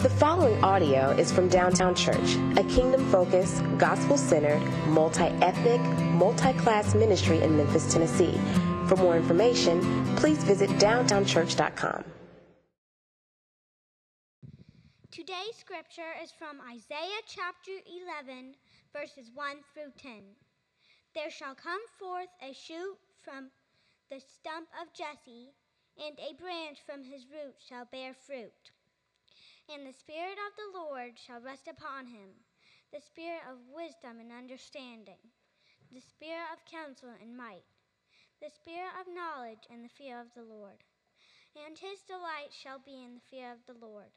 The following audio is from Downtown Church, a kingdom focused, gospel centered, multi ethnic, multi class ministry in Memphis, Tennessee. For more information, please visit downtownchurch.com. Today's scripture is from Isaiah chapter 11, verses 1 through 10. There shall come forth a shoot from the stump of Jesse, and a branch from his root shall bear fruit. And the Spirit of the Lord shall rest upon him the Spirit of wisdom and understanding, the Spirit of counsel and might, the Spirit of knowledge and the fear of the Lord. And his delight shall be in the fear of the Lord.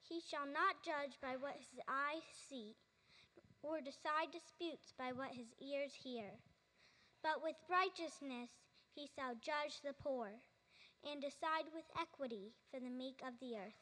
He shall not judge by what his eyes see, or decide disputes by what his ears hear. But with righteousness he shall judge the poor, and decide with equity for the meek of the earth.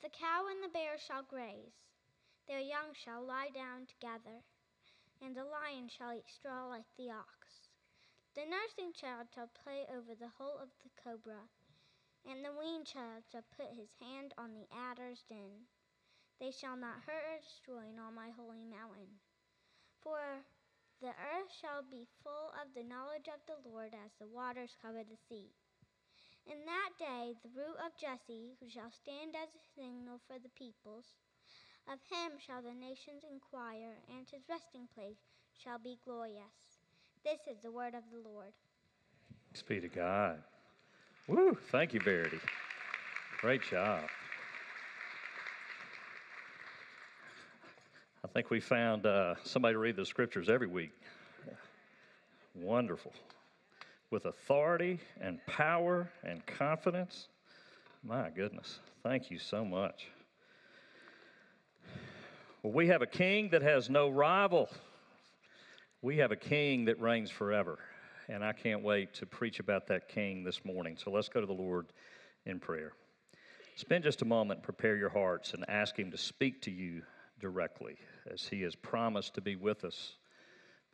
The cow and the bear shall graze, their young shall lie down together, and the lion shall eat straw like the ox. The nursing child shall play over the hole of the cobra, and the weaned child shall put his hand on the adder's den. They shall not hurt or destroy in all my holy mountain. For the earth shall be full of the knowledge of the Lord as the waters cover the sea. In that day, the root of Jesse, who shall stand as a signal for the peoples, of him shall the nations inquire, and his resting place shall be glorious. This is the word of the Lord. Thanks be to God. Woo! Thank you, Verity. Great job. I think we found uh, somebody to read the scriptures every week. Wonderful. With authority and power and confidence. My goodness. Thank you so much. Well, we have a king that has no rival. We have a king that reigns forever. And I can't wait to preach about that king this morning. So let's go to the Lord in prayer. Spend just a moment, prepare your hearts, and ask Him to speak to you directly as He has promised to be with us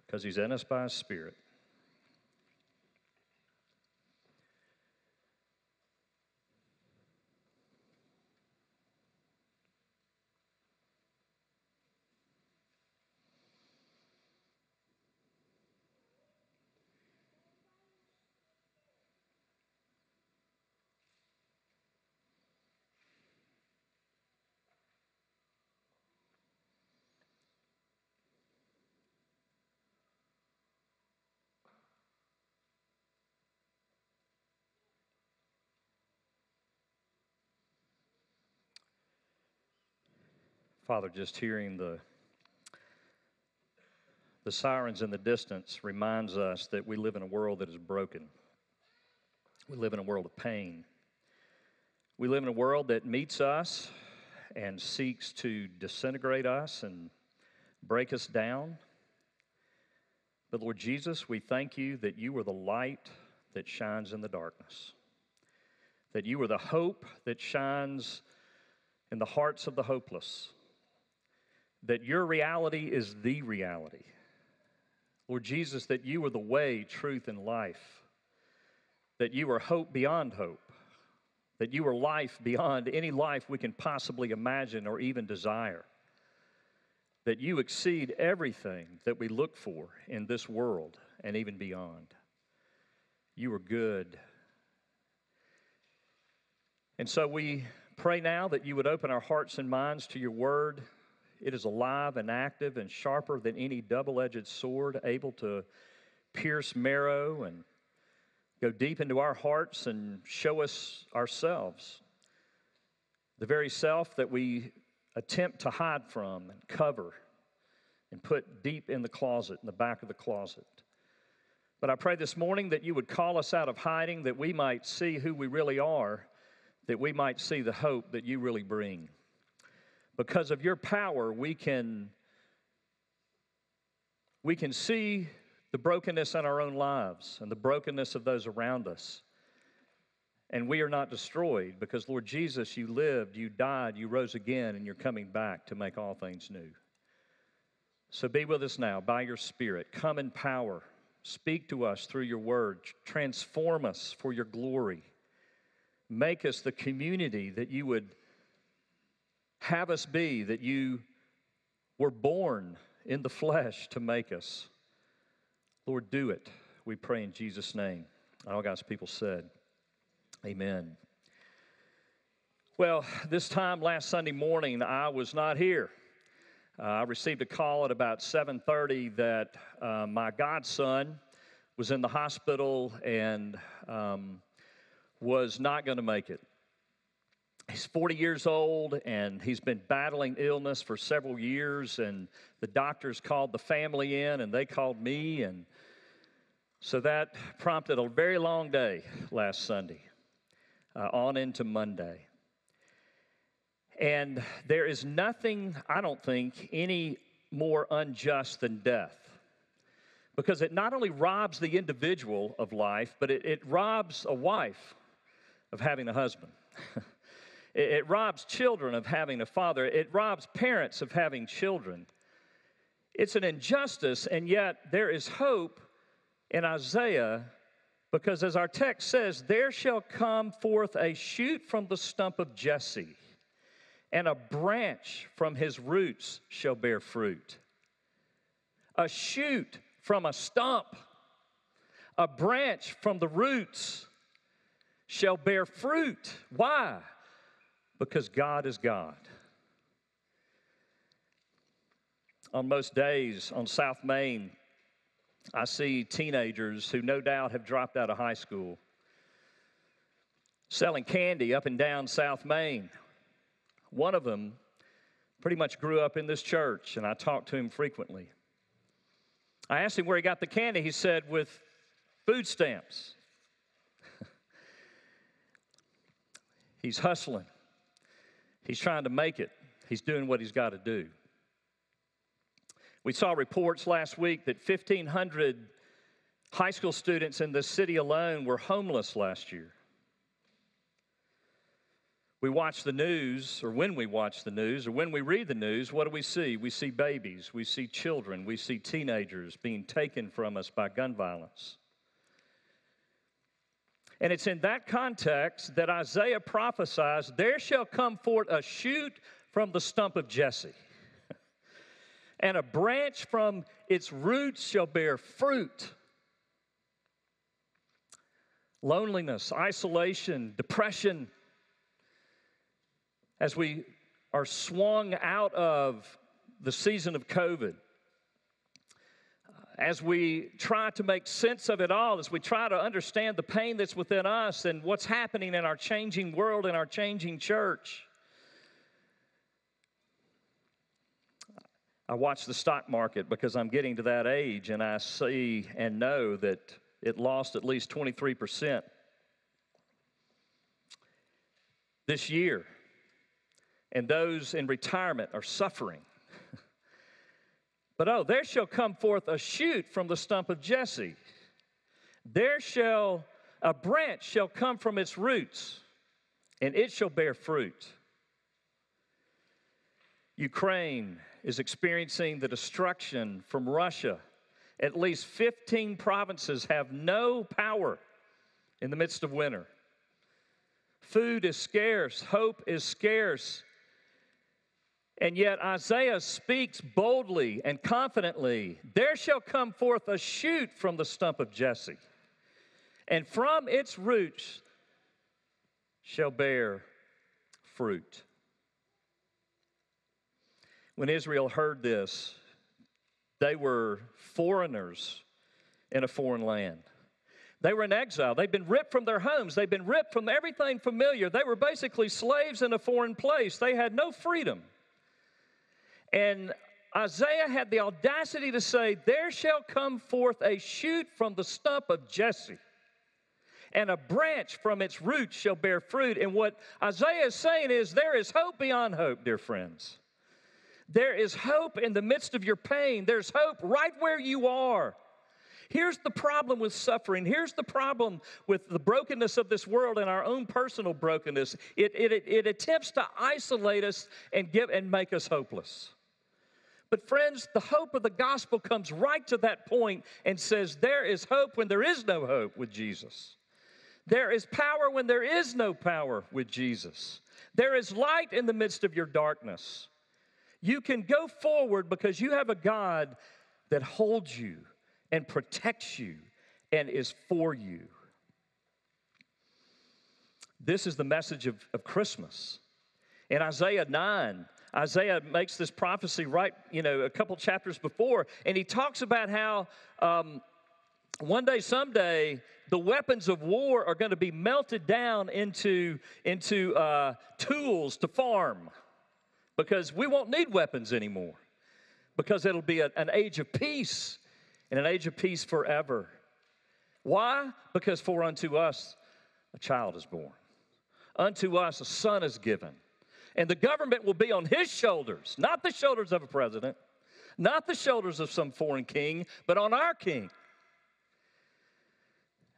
because He's in us by His Spirit. Father, just hearing the the sirens in the distance reminds us that we live in a world that is broken. We live in a world of pain. We live in a world that meets us and seeks to disintegrate us and break us down. But Lord Jesus, we thank you that you are the light that shines in the darkness, that you are the hope that shines in the hearts of the hopeless that your reality is the reality. Lord Jesus, that you are the way, truth, and life, that you are hope beyond hope, that you are life beyond any life we can possibly imagine or even desire, that you exceed everything that we look for in this world and even beyond. You are good. And so we pray now that you would open our hearts and minds to your word it is alive and active and sharper than any double edged sword, able to pierce marrow and go deep into our hearts and show us ourselves. The very self that we attempt to hide from and cover and put deep in the closet, in the back of the closet. But I pray this morning that you would call us out of hiding, that we might see who we really are, that we might see the hope that you really bring. Because of your power, we can, we can see the brokenness in our own lives and the brokenness of those around us. And we are not destroyed because, Lord Jesus, you lived, you died, you rose again, and you're coming back to make all things new. So be with us now by your Spirit. Come in power. Speak to us through your word. Transform us for your glory. Make us the community that you would have us be, that you were born in the flesh to make us. Lord, do it. We pray in Jesus' name. All God's people said, Amen. Well, this time last Sunday morning, I was not here. Uh, I received a call at about 7:30 that uh, my godson was in the hospital and um, was not going to make it. He's 40 years old and he's been battling illness for several years. And the doctors called the family in and they called me. And so that prompted a very long day last Sunday, uh, on into Monday. And there is nothing, I don't think, any more unjust than death. Because it not only robs the individual of life, but it, it robs a wife of having a husband. it, it robs children of having a father. It robs parents of having children. It's an injustice, and yet there is hope in Isaiah because, as our text says, there shall come forth a shoot from the stump of Jesse and a branch from his roots shall bear fruit. A shoot from a stump, a branch from the roots shall bear fruit. Why? Because God is God. On most days on South Main, I see teenagers who no doubt have dropped out of high school selling candy up and down South Main one of them pretty much grew up in this church, and I talked to him frequently. I asked him where he got the candy. He said, with food stamps. he's hustling, he's trying to make it, he's doing what he's got to do. We saw reports last week that 1,500 high school students in the city alone were homeless last year we watch the news, or when we watch the news, or when we read the news, what do we see? We see babies, we see children, we see teenagers being taken from us by gun violence. And it's in that context that Isaiah prophesies there shall come forth a shoot from the stump of Jesse, and a branch from its roots shall bear fruit. Loneliness, isolation, depression, as we are swung out of the season of COVID, as we try to make sense of it all, as we try to understand the pain that's within us and what's happening in our changing world and our changing church. I watch the stock market because I'm getting to that age and I see and know that it lost at least 23% this year and those in retirement are suffering. But oh, there shall come forth a shoot from the stump of Jesse. There shall a branch shall come from its roots, and it shall bear fruit. Ukraine is experiencing the destruction from Russia. At least 15 provinces have no power in the midst of winter. Food is scarce, hope is scarce, and yet Isaiah speaks boldly and confidently There shall come forth a shoot from the stump of Jesse, and from its roots shall bear fruit. When Israel heard this, they were foreigners in a foreign land. They were in exile. They'd been ripped from their homes. They'd been ripped from everything familiar. They were basically slaves in a foreign place. They had no freedom. And Isaiah had the audacity to say, There shall come forth a shoot from the stump of Jesse, and a branch from its roots shall bear fruit. And what Isaiah is saying is, There is hope beyond hope, dear friends. There is hope in the midst of your pain. There's hope right where you are. Here's the problem with suffering. Here's the problem with the brokenness of this world and our own personal brokenness. It, it, it, attempts to isolate us and, give, and make us hopeless. But, friends, the hope of the gospel comes right to that point and says, There is hope when there is no hope with Jesus. There is power when there is no power with Jesus. There is light in the midst of your darkness. You can go forward because you have a God that holds you and protects you and is for you. This is the message of, of Christmas. In Isaiah 9, Isaiah makes this prophecy right, you know, a couple chapters before, and he talks about how um, one day, someday, the weapons of war are going to be melted down into, into uh, tools to farm because we won't need weapons anymore because it'll be a, an age of peace and an age of peace forever. Why? Because for unto us a child is born, unto us a son is given, and the government will be on his shoulders, not the shoulders of a president, not the shoulders of some foreign king, but on our king.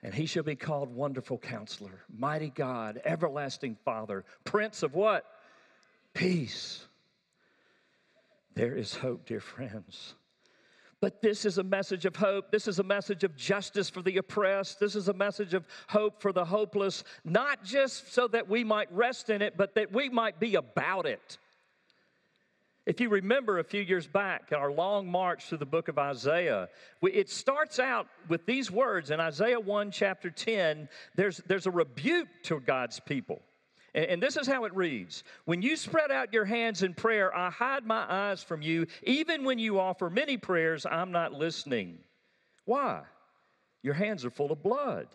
And he shall be called Wonderful Counselor, Mighty God, Everlasting Father, Prince of what? Peace. There is hope, dear friends. But this is a message of hope. This is a message of justice for the oppressed. This is a message of hope for the hopeless, not just so that we might rest in it, but that we might be about it. If you remember a few years back, our long march through the book of Isaiah, it starts out with these words in Isaiah 1, chapter 10. There's, there's a rebuke to God's people. And, and this is how it reads When you spread out your hands in prayer, I hide my eyes from you. Even when you offer many prayers, I'm not listening. Why? Your hands are full of blood.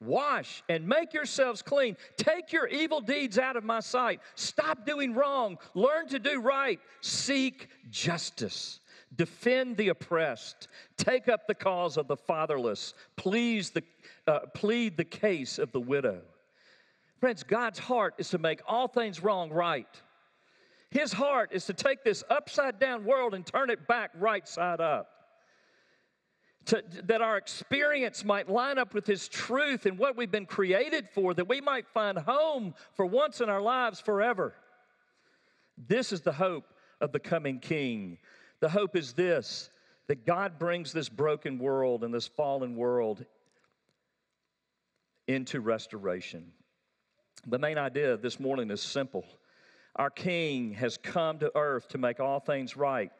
Wash and make yourselves clean. Take your evil deeds out of my sight. Stop doing wrong. Learn to do right. Seek justice. Defend the oppressed. Take up the cause of the fatherless. Please the, uh, plead the case of the widow. Friends, God's heart is to make all things wrong right. His heart is to take this upside down world and turn it back right side up to, that our experience might line up with His truth and what we've been created for, that we might find home for once in our lives forever. This is the hope of the coming King. The hope is this that God brings this broken world and this fallen world into restoration. The main idea this morning is simple. Our King has come to earth to make all things right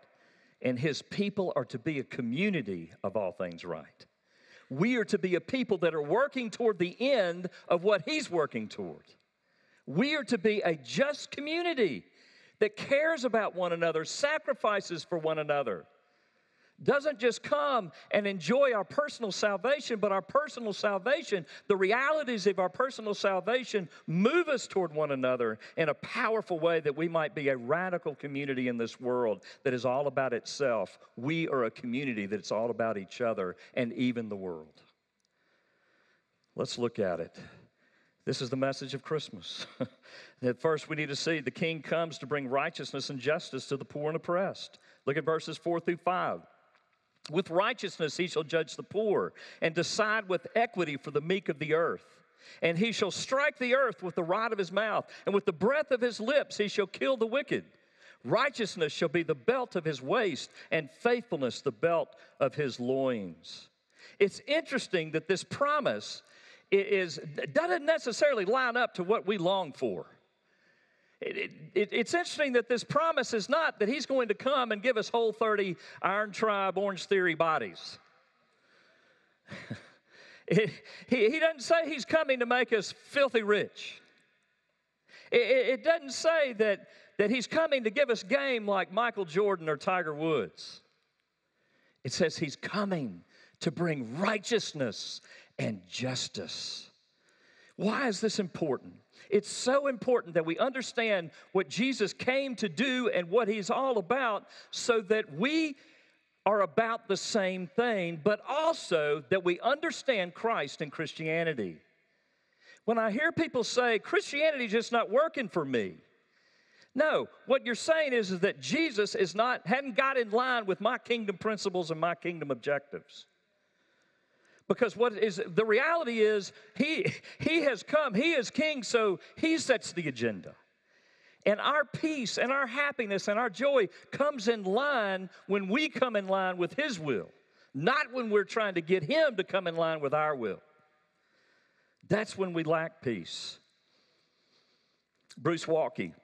and his people are to be a community of all things right. We are to be a people that are working toward the end of what he's working toward. We are to be a just community that cares about one another, sacrifices for one another doesn't just come and enjoy our personal salvation, but our personal salvation, the realities of our personal salvation, move us toward one another in a powerful way that we might be a radical community in this world that is all about itself. We are a community that's all about each other and even the world. Let's look at it. This is the message of Christmas. At first, we need to see the king comes to bring righteousness and justice to the poor and oppressed. Look at verses 4 through 5. With righteousness he shall judge the poor, and decide with equity for the meek of the earth. And he shall strike the earth with the rod of his mouth, and with the breath of his lips he shall kill the wicked. Righteousness shall be the belt of his waist, and faithfulness the belt of his loins. It's interesting that this promise is, doesn't necessarily line up to what we long for. It, it, it's interesting that this promise is not that he's going to come and give us whole 30 Iron Tribe, Orangetheory bodies. he, he doesn't say he's coming to make us filthy rich. It, it doesn't say that, that he's coming to give us game like Michael Jordan or Tiger Woods. It says he's coming to bring righteousness and justice. Why is this important? It's so important that we understand what Jesus came to do and what he's all about so that we are about the same thing, but also that we understand Christ and Christianity. When I hear people say, Christianity is just not working for me, No, what you're saying is, is that Jesus is not hadn't got in line with my kingdom principles and my kingdom objectives. Because what is the reality is he he has come, he is king, so he sets the agenda. And our peace and our happiness and our joy comes in line when we come in line with his will, not when we're trying to get him to come in line with our will. That's when we lack peace. Bruce Waltke,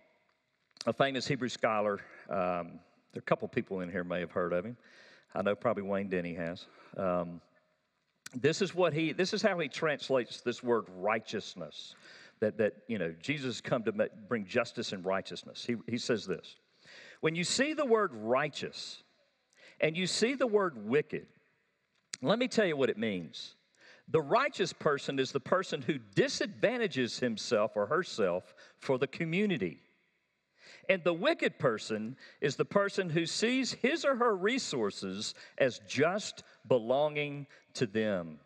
a famous Hebrew scholar, um, there are a couple people in here may have heard of him. I know probably Wayne Denny has. Um, this is what he this is how he translates this word righteousness that that you know jesus come to bring justice and righteousness. He, he says this when you see the word righteous and you see the word wicked let me tell you what it means. The righteous person is the person who disadvantages himself or herself for the community and the wicked person is the person who sees his or her resources as just belonging to them.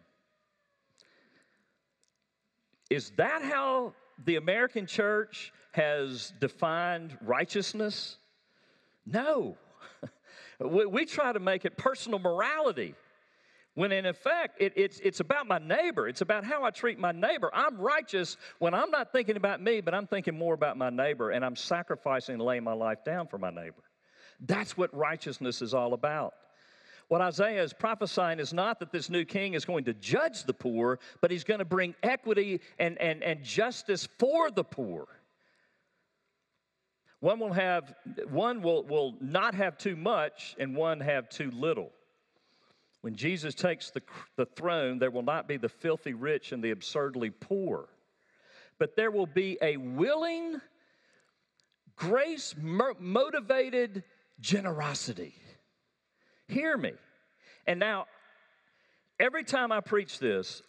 Is that how the American church has defined righteousness? No. we, try to make it personal morality. When in effect, it, it's, it's about my neighbor. It's about how I treat my neighbor. I'm righteous when I'm not thinking about me, but I'm thinking more about my neighbor, and I'm sacrificing and laying my life down for my neighbor. That's what righteousness is all about. What Isaiah is prophesying is not that this new king is going to judge the poor, but he's going to bring equity and, and, and justice for the poor. One will have one will, will not have too much and one have too little. When Jesus takes the, the throne, there will not be the filthy rich and the absurdly poor, but there will be a willing, grace motivated generosity. Hear me. And now, every time I preach this,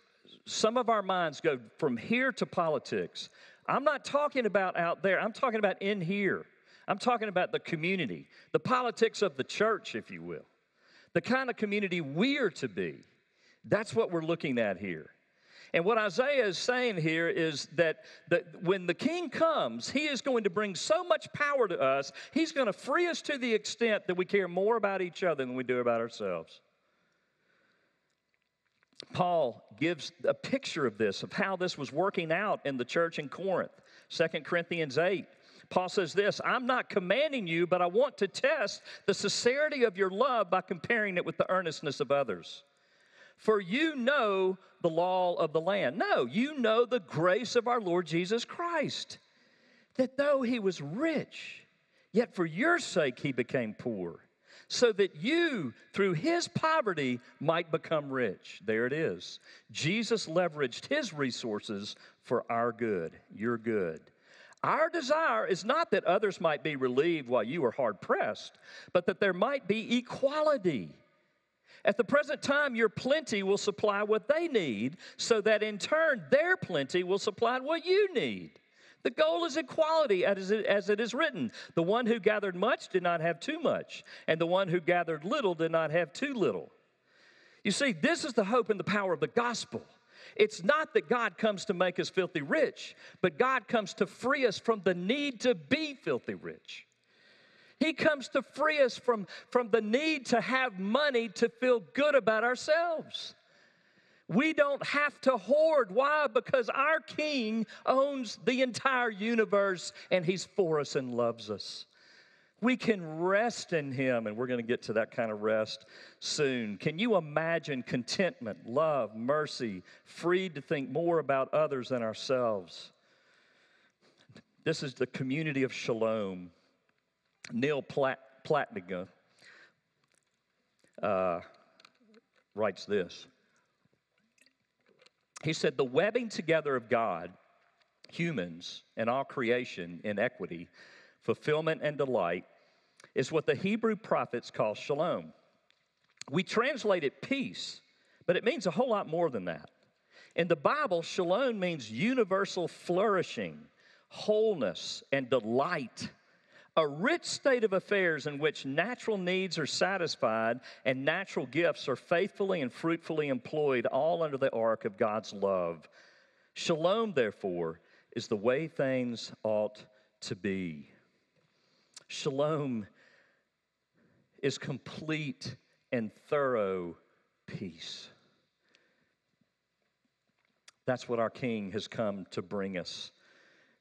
some of our minds go from here to politics. I'm not talking about out there, I'm talking about in here. I'm talking about the community, the politics of the church, if you will the kind of community we are to be. That's what we're looking at here. And what Isaiah is saying here is that, that when the king comes, he is going to bring so much power to us, he's going to free us to the extent that we care more about each other than we do about ourselves. Paul gives a picture of this, of how this was working out in the church in Corinth. 2 Corinthians 8 Paul says this I'm not commanding you, but I want to test the sincerity of your love by comparing it with the earnestness of others. For you know the law of the land. No, you know the grace of our Lord Jesus Christ, that though he was rich, yet for your sake he became poor, so that you, through his poverty, might become rich. There it is. Jesus leveraged his resources for our good, your good. Our desire is not that others might be relieved while you are hard pressed, but that there might be equality. At the present time, your plenty will supply what they need, so that in turn, their plenty will supply what you need. The goal is equality, as it, as it is written. The one who gathered much did not have too much, and the one who gathered little did not have too little. You see, this is the hope and the power of the gospel. It's not that God comes to make us filthy rich, but God comes to free us from the need to be filthy rich. He comes to free us from, from the need to have money to feel good about ourselves. We don't have to hoard. Why? Because our King owns the entire universe and He's for us and loves us. We can rest in Him, and we're going to get to that kind of rest soon. Can you imagine contentment, love, mercy, freed to think more about others than ourselves? This is the community of shalom. Neal Plat- Plantinga uh, writes this. He said, The webbing together of God, humans, and all creation in equity fulfillment, and delight is what the Hebrew prophets call shalom. We translate it peace, but it means a whole lot more than that. In the Bible, shalom means universal flourishing, wholeness, and delight. A rich state of affairs in which natural needs are satisfied and natural gifts are faithfully and fruitfully employed, all under the ark of God's love. Shalom, therefore, is the way things ought to be. Shalom is complete and thorough peace. That's what our King has come to bring us.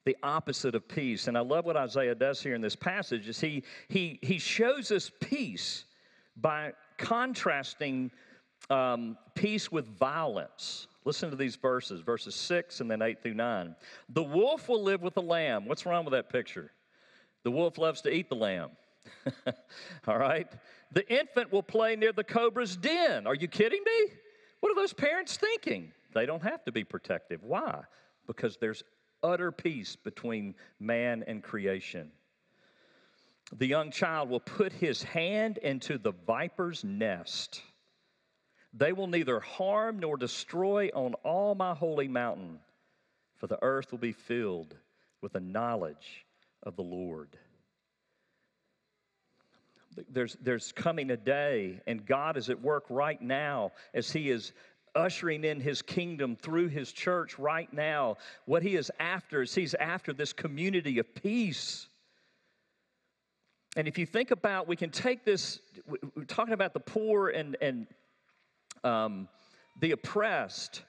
The opposite of peace. And I love what Isaiah does here in this passage is he, he, he shows us peace by contrasting um, peace with violence. Listen to these verses, verses 6 and then 8 through 9. The wolf will live with the lamb. What's wrong with that picture? The wolf loves to eat the lamb. All right? The infant will play near the cobra's den. Are you kidding me? What are those parents thinking? They don't have to be protective. Why? Because there's utter peace between man and creation. The young child will put his hand into the viper's nest. They will neither harm nor destroy on all my holy mountain, for the earth will be filled with the knowledge of the Lord. There's, there's coming a day, and God is at work right now as He is ushering in His kingdom through His church right now. What He is after is He's after this community of peace. And if you think about, we can take this, we're talking about the poor and, and um, the oppressed,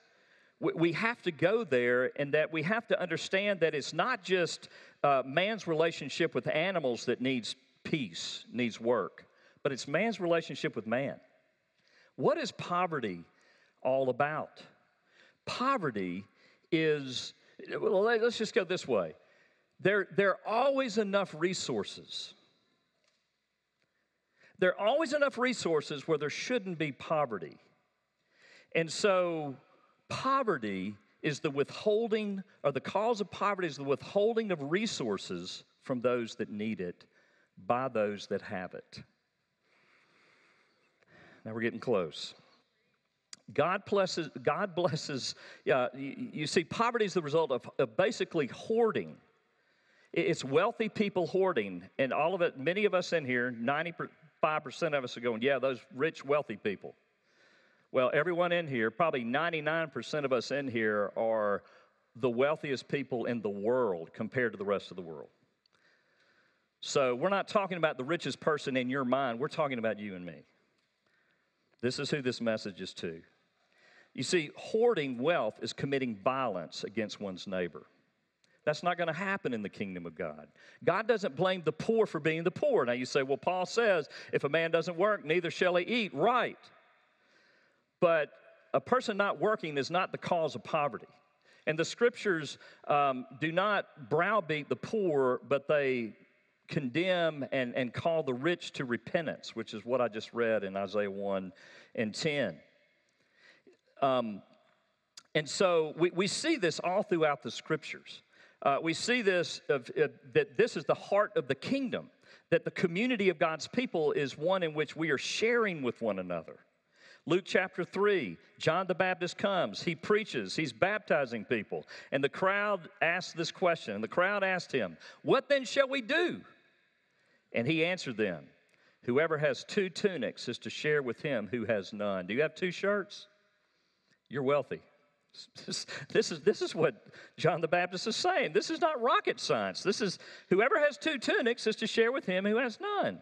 we have to go there and that we have to understand that it's not just uh, man's relationship with animals that needs peace, needs work, but it's man's relationship with man. What is poverty all about? Poverty is, well, let's just go this way. There, there are always enough resources. There are always enough resources where there shouldn't be poverty. And so, poverty is the withholding, or the cause of poverty is the withholding of resources from those that need it by those that have it. Now we're getting close. God blesses, God blesses, yeah, you, you see, poverty is the result of, of basically hoarding. It's wealthy people hoarding, and all of it, many of us in here, 95% of us are going, yeah, those rich, wealthy people. Well, everyone in here, probably 99% of us in here are the wealthiest people in the world compared to the rest of the world. So we're not talking about the richest person in your mind, we're talking about you and me. This is who this message is to. You see, hoarding wealth is committing violence against one's neighbor. That's not going to happen in the kingdom of God. God doesn't blame the poor for being the poor. Now you say, well, Paul says, if a man doesn't work, neither shall he eat. Right. But a person not working is not the cause of poverty. And the scriptures um, do not browbeat the poor, but they condemn and, and call the rich to repentance, which is what I just read in Isaiah 1 and 10. Um, and so we, we see this all throughout the scriptures. Uh, we see this of, uh, that this is the heart of the kingdom, that the community of God's people is one in which we are sharing with one another. Luke chapter 3, John the Baptist comes, he preaches, he's baptizing people. And the crowd asked this question, and the crowd asked him, What then shall we do? And he answered them, Whoever has two tunics is to share with him who has none. Do you have two shirts? You're wealthy. This is, this is what John the Baptist is saying. This is not rocket science. This is whoever has two tunics is to share with him who has none.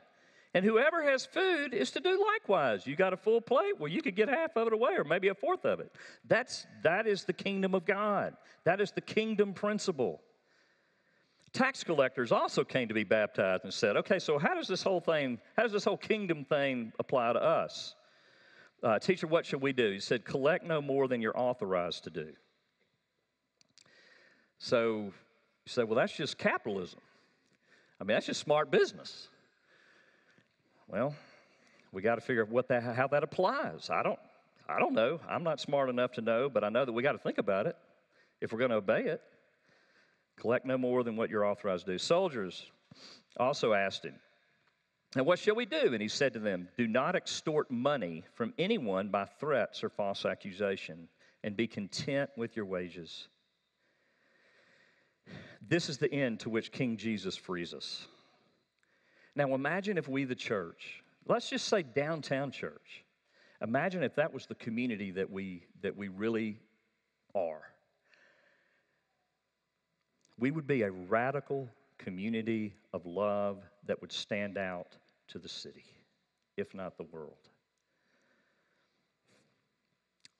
And whoever has food is to do likewise. You got a full plate? Well, you could get half of it away or maybe a fourth of it. That's, that is the kingdom of God. That is the kingdom principle. Tax collectors also came to be baptized and said, okay, so how does this whole thing, how does this whole kingdom thing apply to us? Uh, Teacher, what should we do? He said, collect no more than you're authorized to do. So you say, well, that's just capitalism. I mean, that's just smart business. Well, we got to figure out what that, how that applies. I don't, I don't know. I'm not smart enough to know, but I know that we got to think about it if we're going to obey it. Collect no more than what you're authorized to do. Soldiers also asked him, And what shall we do? And he said to them, Do not extort money from anyone by threats or false accusation, and be content with your wages. This is the end to which King Jesus frees us. Now imagine if we, the church, let's just say downtown church, imagine if that was the community that we, that we really are. We would be a radical community of love that would stand out to the city, if not the world.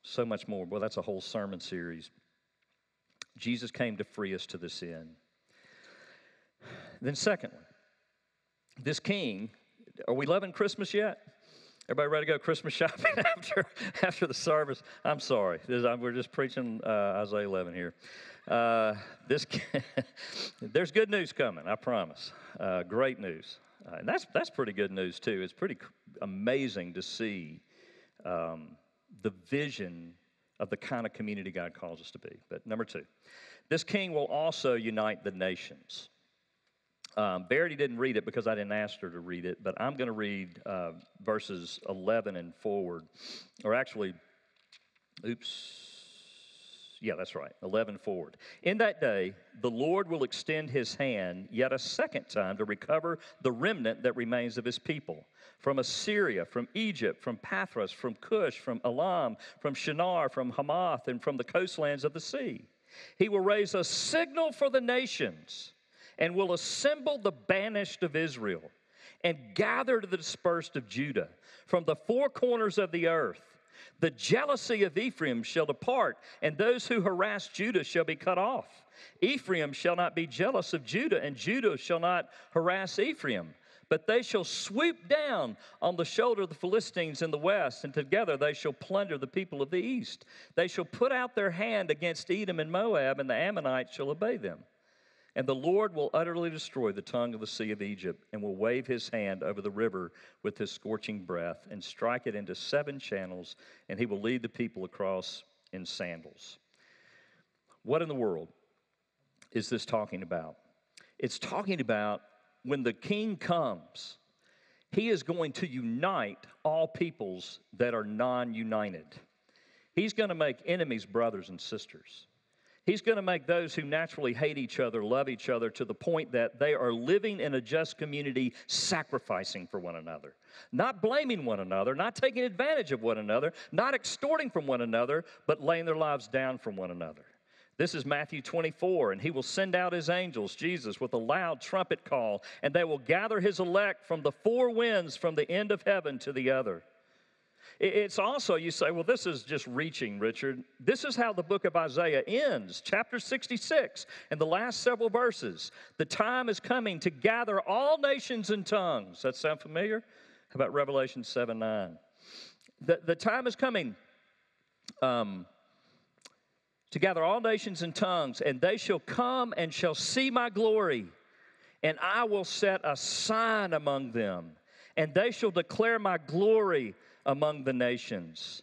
So much more. Well, that's a whole sermon series. Jesus came to free us to this end. Then, secondly, this king, are we loving Christmas yet? Everybody ready to go Christmas shopping after, after the service? I'm sorry. We're just preaching uh, Isaiah 11 here. Uh, this, there's good news coming, I promise. Uh, great news. Uh, and that's, that's pretty good news, too. It's pretty amazing to see um, the vision of the kind of community God calls us to be. But number two, this king will also unite the nations. Um, Verity didn't read it because I didn't ask her to read it, but I'm going to read uh, verses 11 and forward. Or actually, oops. Yeah, that's right. 11 forward. In that day, the Lord will extend his hand yet a second time to recover the remnant that remains of his people. From Assyria, from Egypt, from Pathros, from Cush, from Elam, from Shinar, from Hamath, and from the coastlands of the sea. He will raise a signal for the nations and will assemble the banished of Israel and gather the dispersed of Judah from the four corners of the earth. The jealousy of Ephraim shall depart, and those who harass Judah shall be cut off. Ephraim shall not be jealous of Judah, and Judah shall not harass Ephraim. But they shall sweep down on the shoulder of the Philistines in the west, and together they shall plunder the people of the east. They shall put out their hand against Edom and Moab, and the Ammonites shall obey them. And the Lord will utterly destroy the tongue of the sea of Egypt, and will wave his hand over the river with his scorching breath, and strike it into seven channels, and he will lead the people across in sandals. What in the world is this talking about? It's talking about when the king comes, he is going to unite all peoples that are non united. He's going to make enemies brothers and sisters. He's going to make those who naturally hate each other love each other to the point that they are living in a just community, sacrificing for one another, not blaming one another, not taking advantage of one another, not extorting from one another, but laying their lives down from one another. This is Matthew 24, and he will send out his angels, Jesus, with a loud trumpet call, and they will gather his elect from the four winds from the end of heaven to the other. It's also, you say, well, this is just reaching, Richard. This is how the book of Isaiah ends, chapter 66, and the last several verses. The time is coming to gather all nations and tongues. That sound familiar? How about Revelation 7 9? The, the time is coming um, to gather all nations and tongues, and they shall come and shall see my glory, and I will set a sign among them, and they shall declare my glory among the nations.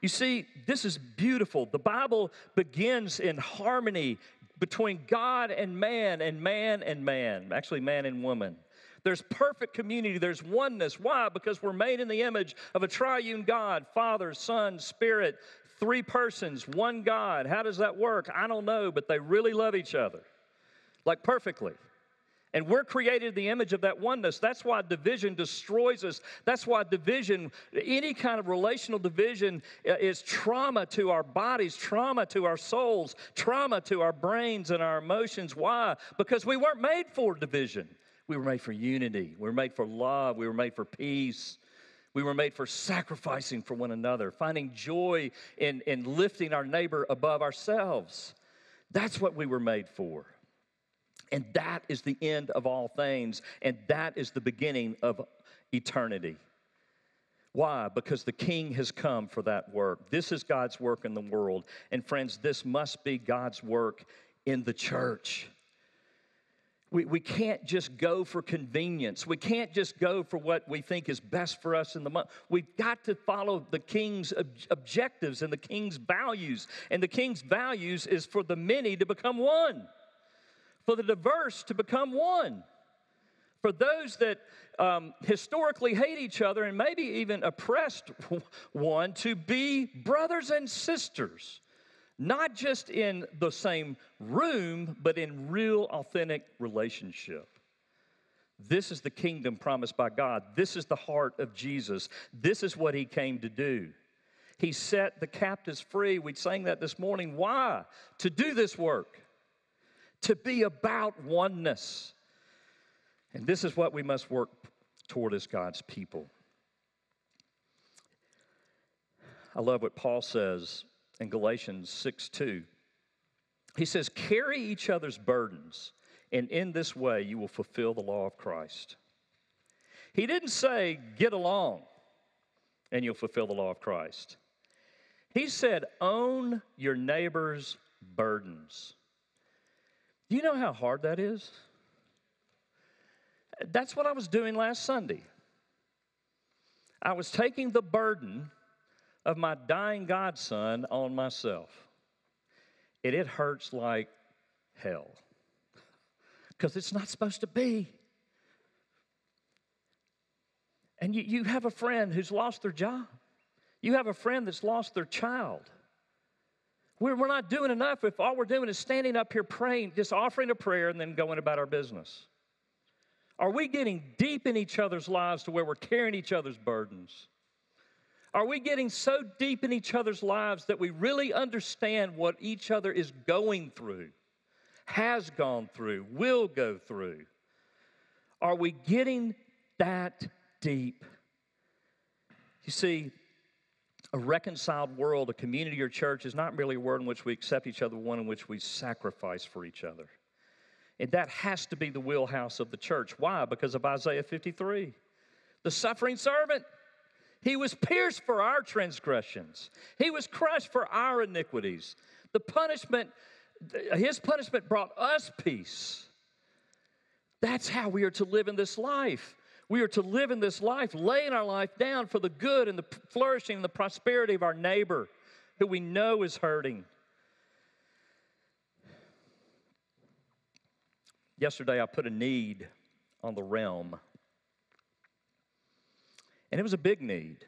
You see, this is beautiful. The Bible begins in harmony between God and man, and man and man, actually, man and woman. There's perfect community, there's oneness. Why? Because we're made in the image of a triune God Father, Son, Spirit, three persons, one God. How does that work? I don't know, but they really love each other, like perfectly. And we're created in the image of that oneness. That's why division destroys us. That's why division, any kind of relational division, uh, is trauma to our bodies, trauma to our souls, trauma to our brains and our emotions. Why? Because we weren't made for division. We were made for unity. We were made for love. We were made for peace. We were made for sacrificing for one another, finding joy in, in lifting our neighbor above ourselves. That's what we were made for. And that is the end of all things, and that is the beginning of eternity. Why? Because the King has come for that work. This is God's work in the world. And friends, this must be God's work in the church. We, we can't just go for convenience. We can't just go for what we think is best for us in the month. We've got to follow the king's ob- objectives and the king's values. And the king's values is for the many to become one for the diverse to become one. For those that um, historically hate each other and maybe even oppressed one to be brothers and sisters, not just in the same room, but in real, authentic relationship. This is the kingdom promised by God. This is the heart of Jesus. This is what he came to do. He set the captives free. We sang that this morning. Why? To do this work to be about oneness. And this is what we must work toward as God's people. I love what Paul says in Galatians 6 2. He says, Carry each other's burdens, and in this way you will fulfill the law of Christ. He didn't say, Get along, and you'll fulfill the law of Christ. He said, Own your neighbor's burdens. Do you know how hard that is? That's what I was doing last Sunday. I was taking the burden of my dying godson on myself. And it hurts like hell because it's not supposed to be. And you, you have a friend who's lost their job, you have a friend that's lost their child. We're, we're not doing enough if all we're doing is standing up here praying, just offering a prayer and then going about our business. Are we getting deep in each other's lives to where we're carrying each other's burdens? Are we getting so deep in each other's lives that we really understand what each other is going through, has gone through, will go through? Are we getting that deep? You see, a reconciled world, a community or church is not merely a world in which we accept each other, one in which we sacrifice for each other. And that has to be the wheelhouse of the church. Why? Because of Isaiah 53. The suffering servant. He was pierced for our transgressions, he was crushed for our iniquities. The punishment, his punishment brought us peace. That's how we are to live in this life. We are to live in this life, laying our life down for the good and the flourishing and the prosperity of our neighbor who we know is hurting. Yesterday, I put a need on the realm, and it was a big need.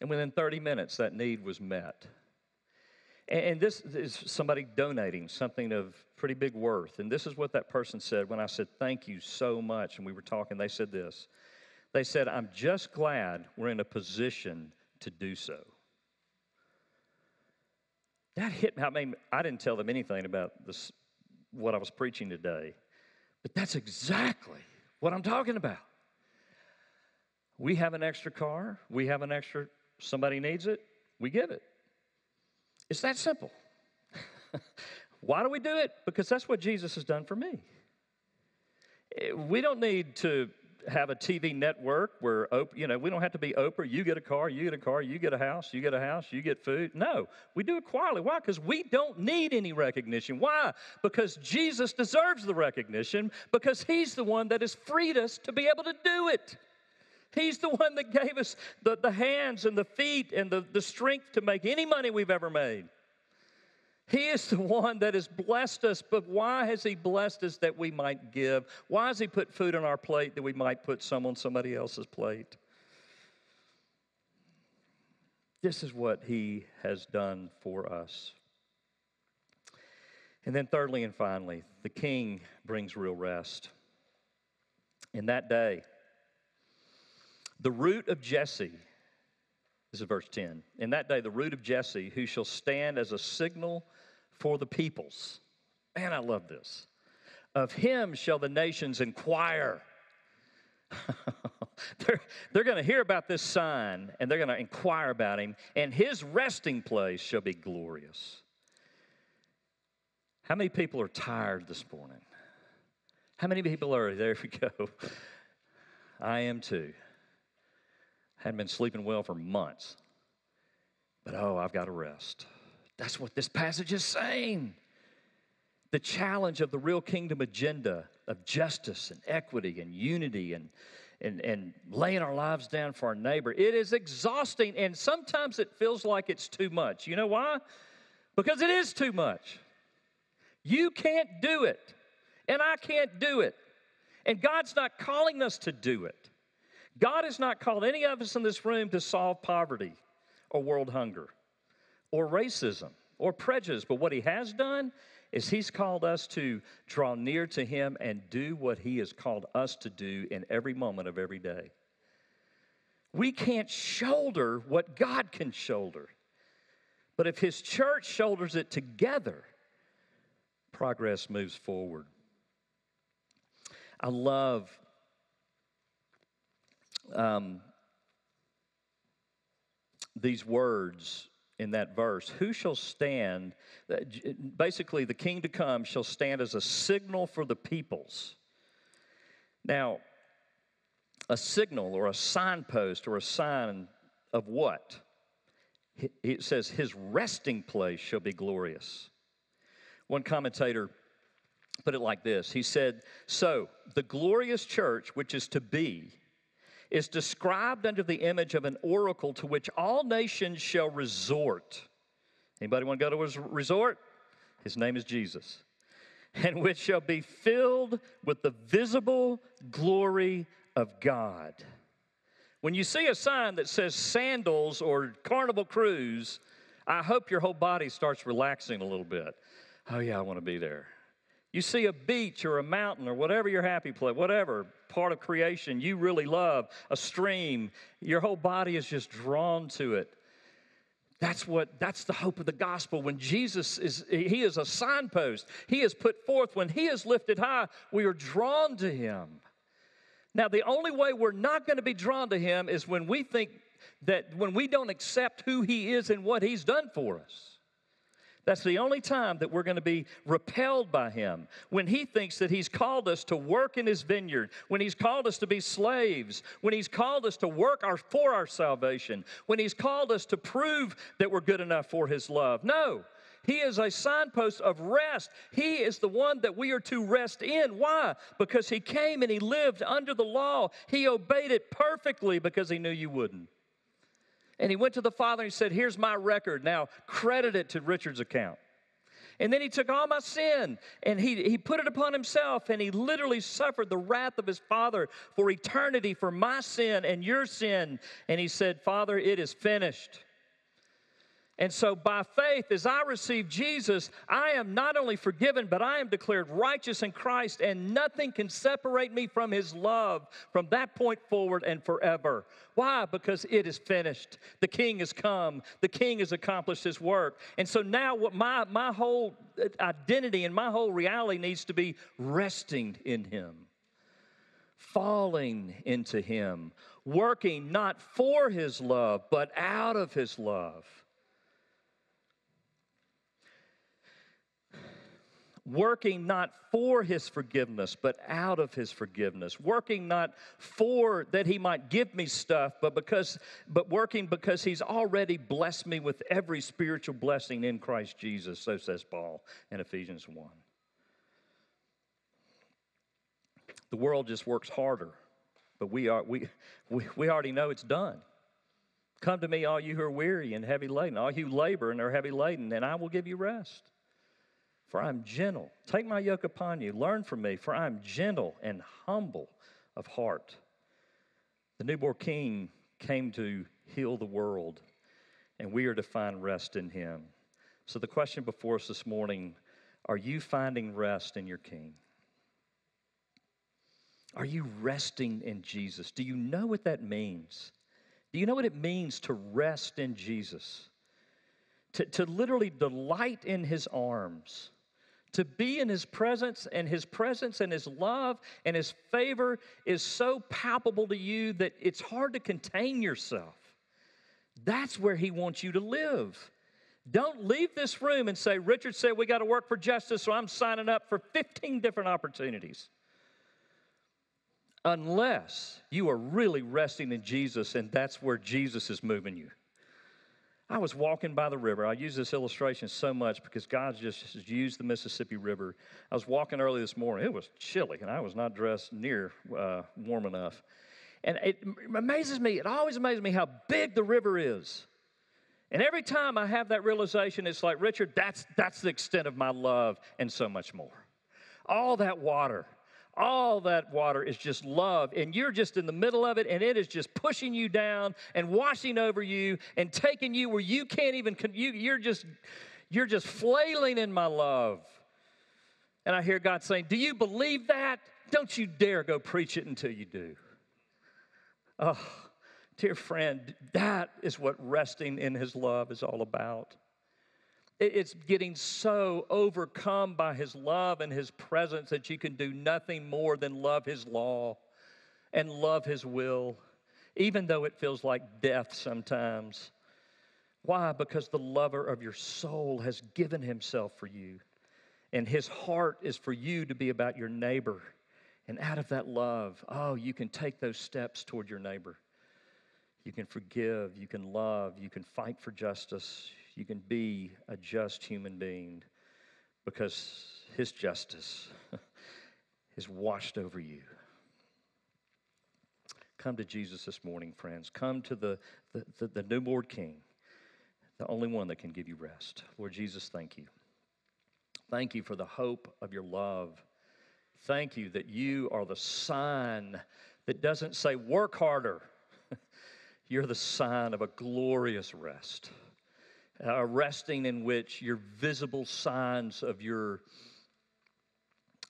And within 30 minutes, that need was met. And this is somebody donating something of pretty big worth. And this is what that person said when I said, Thank you so much. And we were talking, they said this. They said, I'm just glad we're in a position to do so. That hit me. I mean, I didn't tell them anything about this, what I was preaching today, but that's exactly what I'm talking about. We have an extra car, we have an extra, somebody needs it, we give it. It's that simple. Why do we do it? Because that's what Jesus has done for me. Eh, we don't need to have a TV network where you know we don't have to be Oprah. You get a car, you get a car, you get a house, you get a house, you get food. No, we do it quietly. Why? Because we don't need any recognition. Why? Because Jesus deserves the recognition because He's the one that has freed us to be able to do it. He's the one that gave us the, the hands and the feet and the, the strength to make any money we've ever made. He is the one that has blessed us, but why has He blessed us that we might give? Why has He put food on our plate that we might put some on somebody else's plate? This is what He has done for us. And then, thirdly and finally, the King brings real rest. In that day, the root of Jesse, this is verse 10. In that day, the root of Jesse, who shall stand as a signal for the peoples. Man, I love this. Of him shall the nations inquire. they're they're going to hear about this sign and they're going to inquire about him, and his resting place shall be glorious. How many people are tired this morning? How many people are, there we go. I am too. Hadn't been sleeping well for months. But oh, I've got to rest. That's what this passage is saying. The challenge of the real kingdom agenda of justice and equity and unity and, and, and laying our lives down for our neighbor. It is exhausting and sometimes it feels like it's too much. You know why? Because it is too much. You can't do it, and I can't do it. And God's not calling us to do it. God has not called any of us in this room to solve poverty or world hunger or racism or prejudice, but what He has done is He's called us to draw near to Him and do what He has called us to do in every moment of every day. We can't shoulder what God can shoulder. But if His church shoulders it together, progress moves forward. I love um, these words in that verse who shall stand basically the king to come shall stand as a signal for the peoples. Now a signal or a signpost or a sign of what? It says his resting place shall be glorious. One commentator put it like this. He said so the glorious church which is to be is described under the image of an oracle to which all nations shall resort. Anybody want to go to a resort? His name is Jesus. And which shall be filled with the visible glory of God. When you see a sign that says sandals or carnival cruise, I hope your whole body starts relaxing a little bit. Oh, yeah, I want to be there. You see a beach or a mountain or whatever your happy place, whatever part of creation you really love, a stream, your whole body is just drawn to it. That's what that's the hope of the gospel. When Jesus is he is a signpost. He is put forth when he is lifted high, we are drawn to him. Now the only way we're not going to be drawn to him is when we think that when we don't accept who he is and what he's done for us. That's the only time that we're going to be repelled by him. When he thinks that he's called us to work in his vineyard, when he's called us to be slaves, when he's called us to work our, for our salvation, when he's called us to prove that we're good enough for his love. No. He is a signpost of rest. He is the one that we are to rest in. Why? Because he came and he lived under the law. He obeyed it perfectly because he knew you wouldn't. And he went to the father and he said, Here's my record. Now credit it to Richard's account. And then he took all my sin and he, he put it upon himself and he literally suffered the wrath of his father for eternity for my sin and your sin. And he said, Father, it is finished. And so, by faith, as I receive Jesus, I am not only forgiven, but I am declared righteous in Christ, and nothing can separate me from His love from that point forward and forever. Why? Because it is finished. The King has come, the King has accomplished His work. And so now, what my, my whole identity and my whole reality needs to be resting in Him, falling into Him, working not for His love, but out of His love. Working not for his forgiveness, but out of his forgiveness, working not for that he might give me stuff, but because but working because he's already blessed me with every spiritual blessing in Christ Jesus, so says Paul in Ephesians 1. The world just works harder, but we are we we, we already know it's done. Come to me, all you who are weary and heavy laden, all you labor and are heavy laden, and I will give you rest for I am gentle. Take my yoke upon you. Learn from me, for I am gentle and humble of heart. The newborn king came to heal the world, and we are to find rest in him. So, the question before us this morning are you finding rest in your king? Are you resting in Jesus? Do you know what that means? Do you know what it means to rest in Jesus? To, to literally delight in his arms to be in his presence and his presence and his love and his favor is so palpable to you that it's hard to contain yourself. That's where he wants you to live. Don't leave this room and say, Richard said we got to work for justice, so I'm signing up for 15 different opportunities. Unless you are really resting in Jesus and that's where Jesus is moving you. I was walking by the river. I use this illustration so much because God just used the Mississippi River. I was walking early this morning. It was chilly, and I was not dressed near uh, warm enough. And it amazes me, it always amazes me how big the river is. And every time I have that realization, it's like, Richard, that's, that's the extent of my love and so much more. All that water, all that water is just love, and you're just in the middle of it, and it is just pushing you down and washing over you and taking you where you can't even. You, you're just you're just flailing in my love. And I hear God saying, "Do you believe that? Don't you dare go preach it until you do." Oh, dear friend, that is what resting in His love is all about. It's getting so overcome by His love and His presence that you can do nothing more than love His law and love His will, even though it feels like death sometimes. Why? Because the lover of your soul has given Himself for you, and His heart is for you to be about your neighbor. And out of that love, oh, you can take those steps toward your neighbor. You can forgive, you can love, you can fight for justice, you can be a just human being because His justice is washed over you. Come to Jesus this morning, friends. Come to the, the, the, the newborn King, the only one that can give you rest. Lord Jesus, thank you. Thank you for the hope of your love. Thank you that you are the sign that doesn't say, work harder. You're the sign of a glorious rest a resting in which your visible signs of your,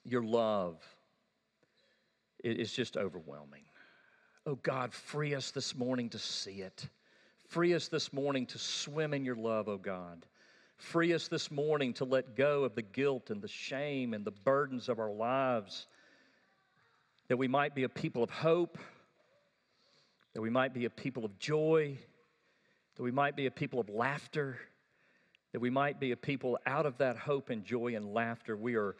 your love is just overwhelming. Oh God, free us this morning to see it. Free us this morning to swim in your love, oh God. Free us this morning to let go of the guilt and the shame and the burdens of our lives, that we might be a people of hope, that we might be a people of joy that we might be a people of laughter, that we might be a people out of that hope and joy and laughter. We are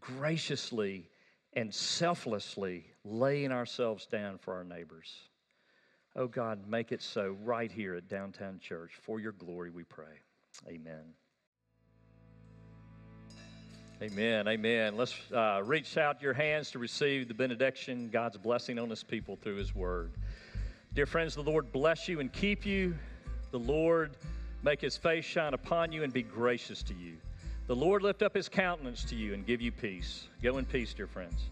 graciously and selflessly laying ourselves down for our neighbors. Oh God, make it so right here at Downtown Church. For your glory, we pray. Amen. Amen. Amen. Let's uh, reach out your hands to receive the benediction, God's blessing on His people through His word. Dear friends, the Lord bless you and keep you. The Lord make his face shine upon you and be gracious to you. The Lord lift up his countenance to you and give you peace. Go in peace, dear friends.